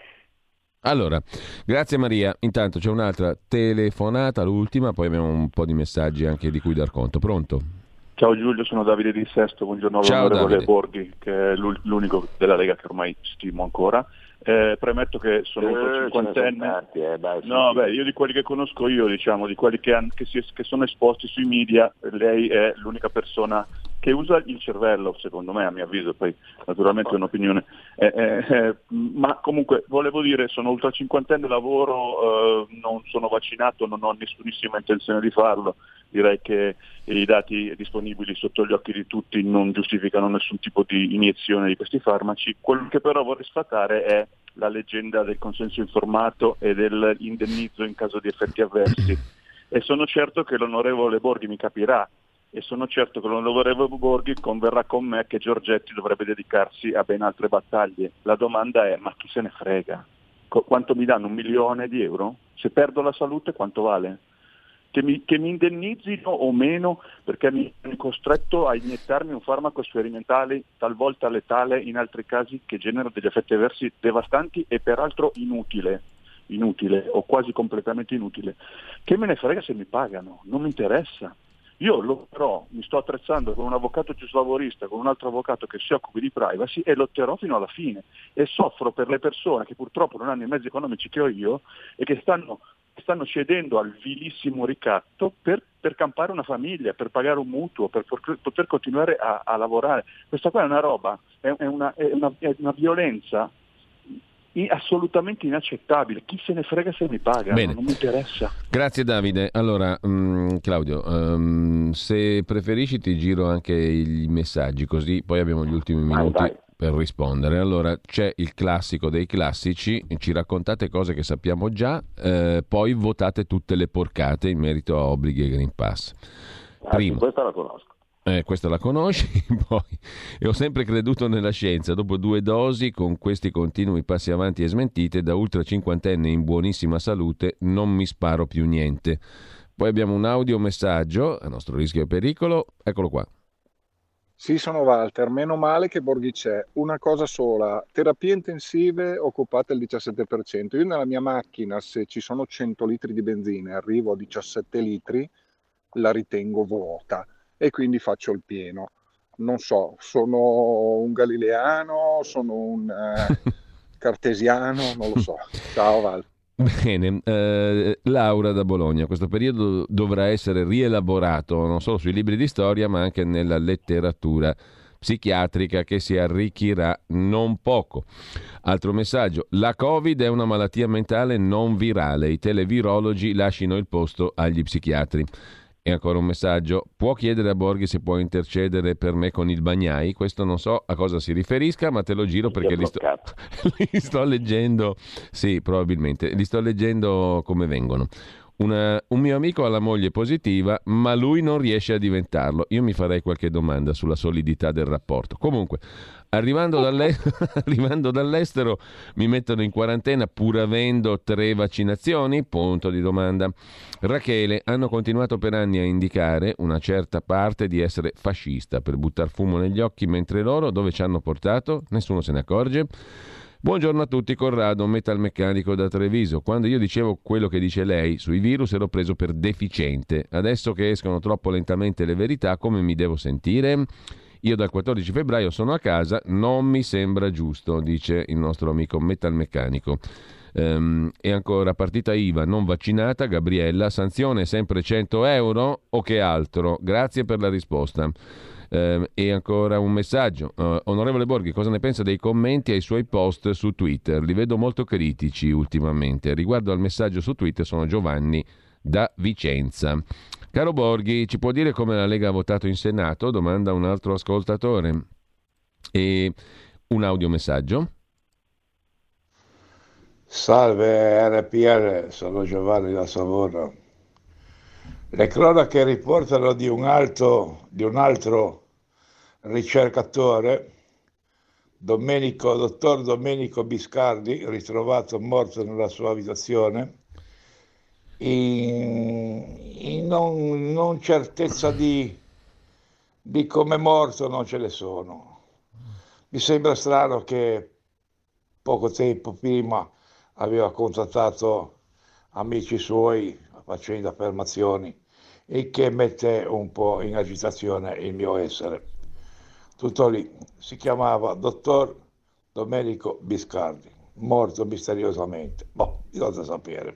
Allora, grazie Maria. Intanto c'è un'altra telefonata, l'ultima, poi abbiamo un po' di messaggi anche di cui dar conto. Pronto? Ciao Giulio, sono Davide Di Sesto, buongiorno all'onorevole Borghi, che è l'unico della Lega che ormai stimo ancora. Eh, premetto che sono eh, cinquantenne. Eh, no, beh, io di quelli che conosco io, diciamo, di quelli che, han, che, si, che, sono esposti sui media, lei è l'unica persona che usa il cervello, secondo me, a mio avviso, poi naturalmente è un'opinione. Eh, eh, eh ma comunque volevo dire, sono ultra cinquantenne, lavoro, non sono vaccinato, non ho nessunissima intenzione di farlo. Direi che i dati disponibili sotto gli occhi di tutti non giustificano nessun tipo di iniezione di questi farmaci. Quello che però vorrei sfatare è la leggenda del consenso informato e dell'indennizzo in caso di effetti avversi. E sono certo che l'onorevole Borghi mi capirà e sono certo che l'onorevole Borghi converrà con me che Giorgetti dovrebbe dedicarsi a ben altre battaglie. La domanda è ma chi se ne frega? Qu- quanto mi danno? Un milione di euro? Se perdo la salute quanto vale? Che mi, che mi indennizzino o meno perché mi hanno costretto a iniettarmi un farmaco sperimentale talvolta letale, in altri casi che genera degli effetti avversi devastanti e peraltro inutile inutile o quasi completamente inutile. Che me ne frega se mi pagano? Non mi interessa. Io lotterò, mi sto attrezzando con un avvocato giuslavorista, con un altro avvocato che si occupi di privacy e lotterò fino alla fine e soffro per le persone che purtroppo non hanno i mezzi economici che ho io e che stanno, stanno cedendo al vilissimo ricatto per, per, campare una famiglia, per pagare un mutuo, per poter continuare a, a lavorare. Questa qua è una roba, è, è, una, è, una, è una violenza assolutamente inaccettabile. Chi se ne frega se mi paga, Bene. non mi interessa. Grazie Davide. Allora, mm, Claudio, um, se preferisci ti giro anche i messaggi, così poi abbiamo gli ultimi minuti. Vai, vai. Per rispondere, allora c'è il classico dei classici, ci raccontate cose che sappiamo già, eh, poi votate tutte le porcate in merito a obblighi e Green Pass. Primo. Ah, sì, questa la conosco. eh, questa la conosci, poi e ho sempre creduto nella scienza, dopo due dosi con questi continui passi avanti e smentite, da ultra cinquantenne in buonissima salute non mi sparo più niente. Poi abbiamo un audio messaggio a nostro rischio e pericolo, eccolo qua. Sì, sono Walter, meno male che Borghi c'è. Una cosa sola, terapie intensive occupate il 17%. Io nella mia macchina, se ci sono 100 litri di benzina e arrivo a 17 litri, la ritengo vuota e quindi faccio il pieno. Non so, sono un galileano, sono un eh, cartesiano, non lo so. Ciao Val. Bene, eh, Laura da Bologna, questo periodo dovrà essere rielaborato non solo sui libri di storia ma anche nella letteratura psichiatrica che si arricchirà non poco. Altro messaggio, la Covid è una malattia mentale non virale, i televirologi lasciano il posto agli psichiatri. E ancora un messaggio. Può chiedere a Borghi se può intercedere per me con il Bagnai? Questo non so a cosa si riferisca, ma te lo giro perché li sto, li sto leggendo. Sì, probabilmente. Li sto leggendo come vengono. Una, un mio amico ha la moglie positiva, ma lui non riesce a diventarlo. Io mi farei qualche domanda sulla solidità del rapporto. Comunque, Arrivando, dalle... Arrivando, dall'estero mi mettono in quarantena pur avendo tre vaccinazioni? Punto di domanda. Rachele, hanno continuato per anni a indicare una certa parte di essere fascista per buttare fumo negli occhi, mentre loro dove ci hanno portato? Nessuno se ne accorge. Buongiorno a tutti, Corrado, metalmeccanico da Treviso. Quando io dicevo quello che dice lei sui virus ero preso per deficiente. Adesso che escono troppo lentamente le verità, come mi devo sentire? Io dal 14 febbraio sono a casa, non mi sembra giusto, dice il nostro amico metalmeccanico. Um, e ancora partita IVA non vaccinata, Gabriella, sanzione sempre 100 euro o che altro? Grazie per la risposta. Uh, e ancora un messaggio. Uh, onorevole Borghi, cosa ne pensa dei commenti ai suoi post su Twitter? Li vedo molto critici ultimamente. Riguardo al messaggio su Twitter sono Giovanni da Vicenza. Caro Borghi, ci può dire come la Lega ha votato in Senato? Domanda un altro ascoltatore. E un audiomessaggio. Salve RPR, sono Giovanni da Savona. Le cronache riportano di un, alto, di un altro ricercatore, Domenico, dottor Domenico Biscardi, ritrovato morto nella sua abitazione in, in non, non, certezza di, di come morto non ce ne sono. Mi sembra strano che poco tempo prima aveva contattato amici suoi facendo affermazioni e che mette un po' in agitazione il mio essere. Tutto lì. Si chiamava dottor Domenico Biscardi, morto misteriosamente. Boh, bisogna sapere.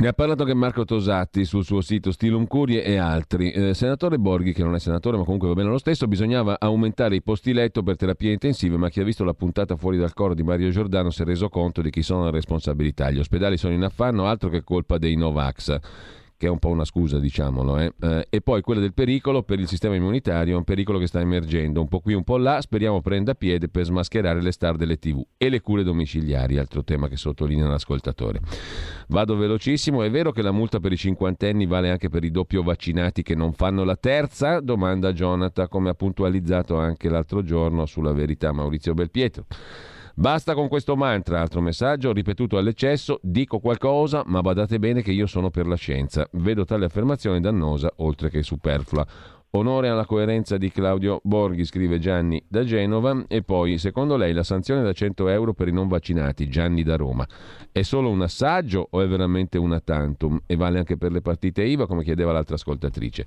Ne ha parlato anche Marco Tosatti sul suo sito Stilum Curie e altri. Eh, senatore Borghi, che non è senatore ma comunque va bene lo stesso, bisognava aumentare i posti letto per terapie intensive, ma chi ha visto la puntata fuori dal coro di Mario Giordano si è reso conto di chi sono le responsabilità. Gli ospedali sono in affanno, altro che colpa dei Novax che è un po' una scusa, diciamolo. Eh. Eh, e poi quella del pericolo per il sistema immunitario, un pericolo che sta emergendo un po' qui, un po' là, speriamo prenda piede per smascherare le star delle tv e le cure domiciliari, altro tema che sottolinea l'ascoltatore. Vado velocissimo, è vero che la multa per i cinquantenni vale anche per i doppio vaccinati che non fanno la terza? Domanda Jonathan, come ha puntualizzato anche l'altro giorno sulla verità Maurizio Belpietro. Basta con questo mantra, altro messaggio, ripetuto all'eccesso, dico qualcosa, ma badate bene che io sono per la scienza. Vedo tale affermazione dannosa, oltre che superflua. Onore alla coerenza di Claudio Borghi, scrive Gianni da Genova. E poi, secondo lei, la sanzione da 100 euro per i non vaccinati, Gianni da Roma, è solo un assaggio o è veramente una tantum? E vale anche per le partite IVA, come chiedeva l'altra ascoltatrice.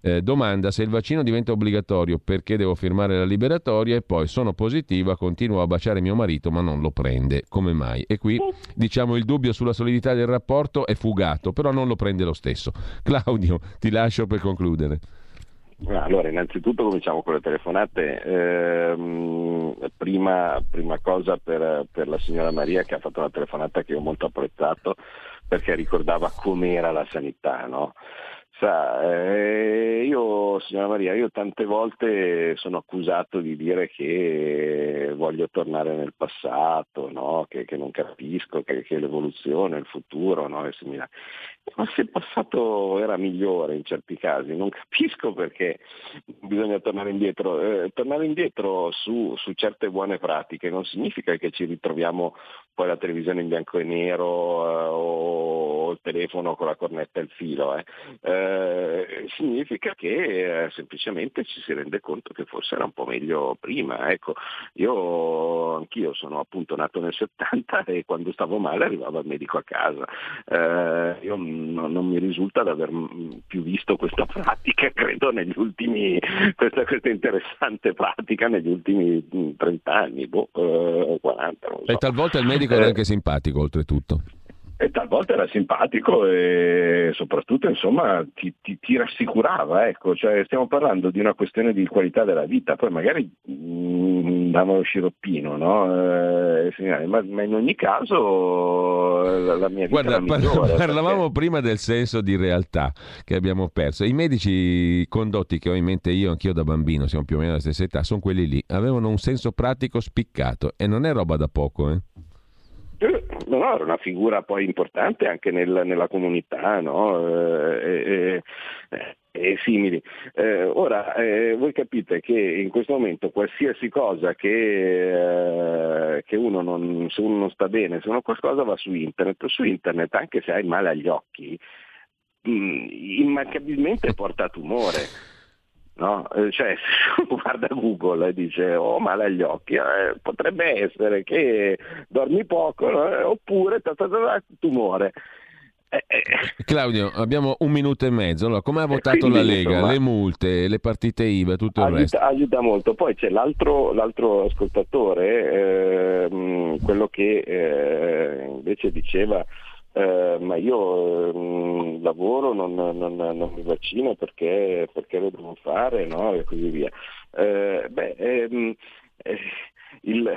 Eh, domanda se il vaccino diventa obbligatorio perché devo firmare la liberatoria e poi sono positiva, continuo a baciare mio marito ma non lo prende. Come mai? E qui diciamo il dubbio sulla solidità del rapporto è fugato, però non lo prende lo stesso. Claudio, ti lascio per concludere. Allora, innanzitutto cominciamo con le telefonate. Eh, prima, prima, cosa per, per, la signora Maria che ha fatto una telefonata che ho molto apprezzato perché ricordava com'era la sanità. No? Sa, eh, io, signora Maria, io tante volte sono accusato di dire che voglio tornare nel passato, no? che, che, non capisco, che, che l'evoluzione, il futuro no? è simile. Ma se il passato era migliore in certi casi, non capisco perché bisogna tornare indietro. Eh, tornare indietro su, su, certe buone pratiche non significa che ci ritroviamo poi la televisione in bianco e nero eh, o il telefono con la cornetta e il filo. Eh. eh significa che eh, semplicemente ci si rende conto che forse era un po' meglio prima. Ecco, io anch'io sono appunto nato nel 70 e quando stavo male arrivava il medico a casa. Eh, io non, non mi risulta di aver più visto questa pratica, credo, negli ultimi, questa, questa interessante pratica negli ultimi 30 anni, boh, eh, 40. So. E talvolta il medico era eh, anche simpatico, oltretutto. E talvolta era simpatico e soprattutto insomma, ti, ti, ti, rassicurava, ecco. cioè, stiamo parlando di una questione di qualità della vita, poi magari mh, davano lo sciroppino, no? eh, ma, ma, in ogni caso la, la mia vita Guarda, migliore, parlavamo perché... prima del senso di realtà che abbiamo perso. I medici condotti che ho in mente io, anch'io da bambino, siamo più o meno alla stessa età, sono quelli lì, avevano un senso pratico spiccato e non è roba da poco, eh? No, no, era una figura poi importante anche nel, nella comunità no? eh, eh, e simili. Eh, ora, eh, voi capite che in questo momento qualsiasi cosa che, eh, che uno non, se uno non sta bene, se uno qualcosa va su internet, su internet anche se hai male agli occhi, mm, immancabilmente porta tumore. No? Eh, cioè, guarda Google e dice ho oh, male agli occhi, eh, potrebbe essere che dormi poco no? oppure ta, ta, ta, tumore. Eh, eh. Claudio, abbiamo un minuto e mezzo. Allora, come ha votato quindi, la Lega? Insomma, le multe, le partite IVA, tutto il aiuta, resto? Aiuta molto. Poi c'è l'altro, l'altro ascoltatore, eh, quello che eh, invece diceva eh, ma io eh, lavoro, non, non, non, mi vaccino perché, perché, lo devo fare no? e così via. Eh, beh, ehm, eh, il,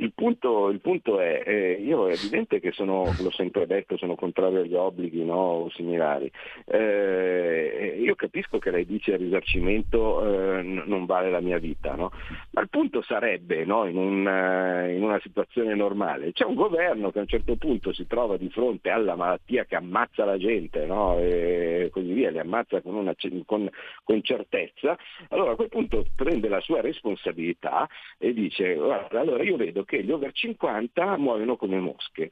il punto, il punto è, eh, io è evidente che sono, l'ho sempre detto, sono contrario agli obblighi no, o similari. Eh, io capisco che lei dice il risarcimento eh, non vale la mia vita, no? ma il punto sarebbe no, in, un, eh, in, una situazione normale, c'è un governo che a un certo punto si trova di fronte alla malattia che ammazza la gente e così via, li ammazza con, una, con, con certezza, allora a quel punto prende la sua responsabilità e dice guarda, allora io vedo che gli over 50 muoiono come mosche.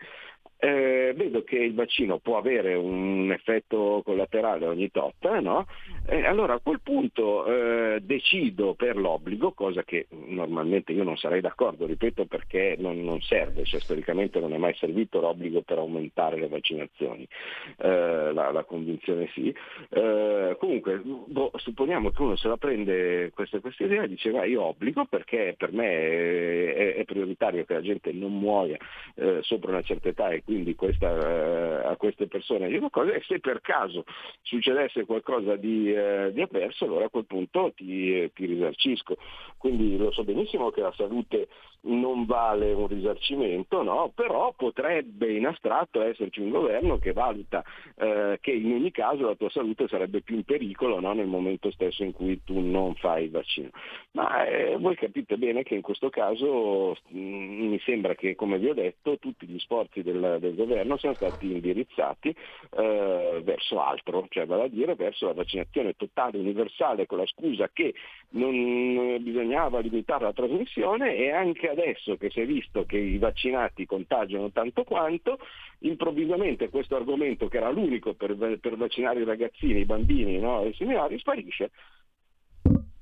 Eh, vedo che il vaccino può avere un effetto collaterale ogni tot, no? eh, allora a quel punto eh, decido per l'obbligo, cosa che normalmente io non sarei d'accordo, ripeto perché non, non, serve, cioè storicamente non è mai servito l'obbligo per aumentare le vaccinazioni, eh, la, la, convinzione sì. Eh, comunque boh, supponiamo che uno se la prende questa, questa idea e dice io obbligo perché per me è, è, prioritario che la gente non muoia eh, sopra una certa età e quindi questa, eh, a queste persone dico cose e se per caso succedesse qualcosa di, eh, di avverso allora a quel punto ti, ti risarcisco. Quindi lo so benissimo che la salute non vale un risarcimento, no? però potrebbe in astratto esserci un governo che valuta eh, che in ogni caso la tua salute sarebbe più in pericolo no? nel momento stesso in cui tu non fai il vaccino. Ma eh, voi capite bene che in questo caso mh, mi sembra che, come vi ho detto, tutti gli sforzi del, del governo siano stati indirizzati eh, verso altro, cioè vale a dire verso la vaccinazione totale, universale, con la scusa che non bisognava limitare la trasmissione e anche adesso che si è visto che i vaccinati contagiano tanto quanto, improvvisamente questo argomento che era l'unico per, per vaccinare i ragazzini, i bambini no, i similari sparisce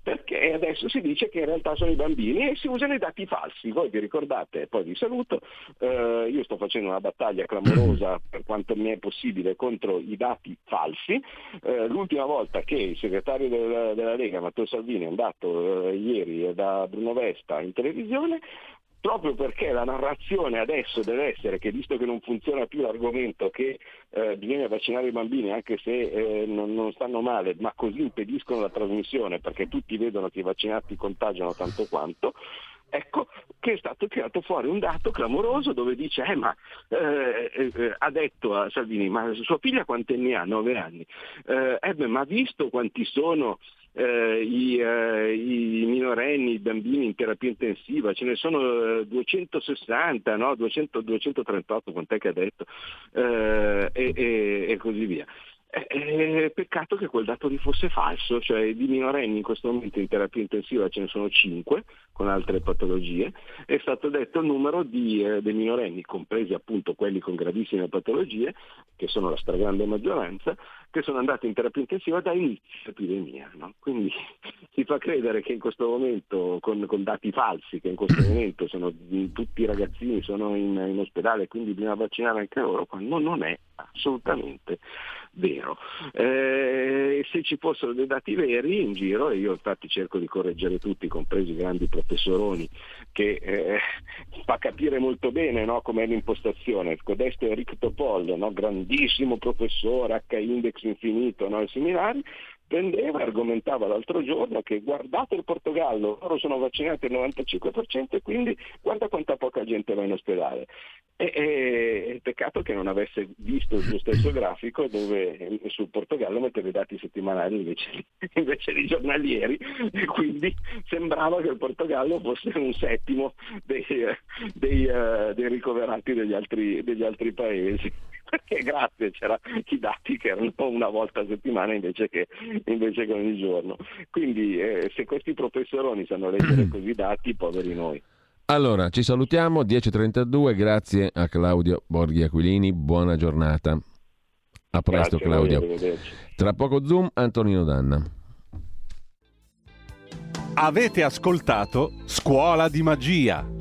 perché adesso si dice che in realtà sono i bambini e si usano i dati falsi. Voi vi ricordate, poi vi saluto, eh, io sto facendo una battaglia clamorosa per quanto mi è possibile contro i dati falsi. Eh, l'ultima volta che il segretario della, della Lega, Matteo Salvini, è andato eh, ieri da Bruno Vesta in televisione, proprio perché la narrazione adesso deve essere che visto che non funziona più l'argomento che eh, bisogna vaccinare i bambini anche se eh, non, non, stanno male, ma così impediscono la trasmissione perché tutti vedono che i vaccinati contagiano tanto quanto, ecco che è stato tirato fuori un dato clamoroso dove dice eh, ma eh, eh, ha detto a Salvini ma sua figlia quanti anni ha? 9 anni eh, eh beh, ma visto quanti sono eh, i, eh, i, minorenni, i bambini in terapia intensiva, ce ne sono 260, no? 200, 238, quant'è che ha detto, e, e, e così via. Eh, peccato che quel dato lì fosse falso, cioè di minorenni in questo momento in terapia intensiva ce ne sono 5 con altre patologie, è stato detto il numero di, eh, dei minorenni, compresi appunto quelli con gravissime patologie, che sono la stragrande maggioranza, che sono andati in terapia intensiva da inizio dell'epidemia. No? Quindi si fa credere che in questo momento, con, con, dati falsi, che in questo momento sono, tutti i ragazzini sono in, in ospedale, quindi bisogna vaccinare anche loro, quando non è assolutamente vero. Eh, se ci fossero dei dati veri in giro, e io infatti cerco di correggere tutti, compresi i grandi professoroni, che eh, fa capire molto bene no, com'è l'impostazione. Codesto è Rick Topol, no, grandissimo professore, H-index infinito no, ai seminari, prendeva e argomentava l'altro giorno che guardate il Portogallo, loro sono vaccinati al 95% e quindi guarda quanta poca gente va in ospedale. E, e, peccato che non avesse visto il suo stesso grafico dove sul Portogallo metteva i dati settimanali invece, invece di giornalieri e quindi sembrava che il Portogallo fosse un settimo dei, dei, uh, dei ricoverati degli altri, degli altri paesi perché grazie c'erano i dati che erano una volta a settimana invece che, invece che ogni giorno. Quindi eh, se questi professoroni sanno leggere così i dati, poveri noi. Allora, ci salutiamo, 10.32, grazie a Claudio Borghi Aquilini, buona giornata. A presto grazie Claudio. Tra poco Zoom, Antonino Danna. Avete ascoltato Scuola di Magia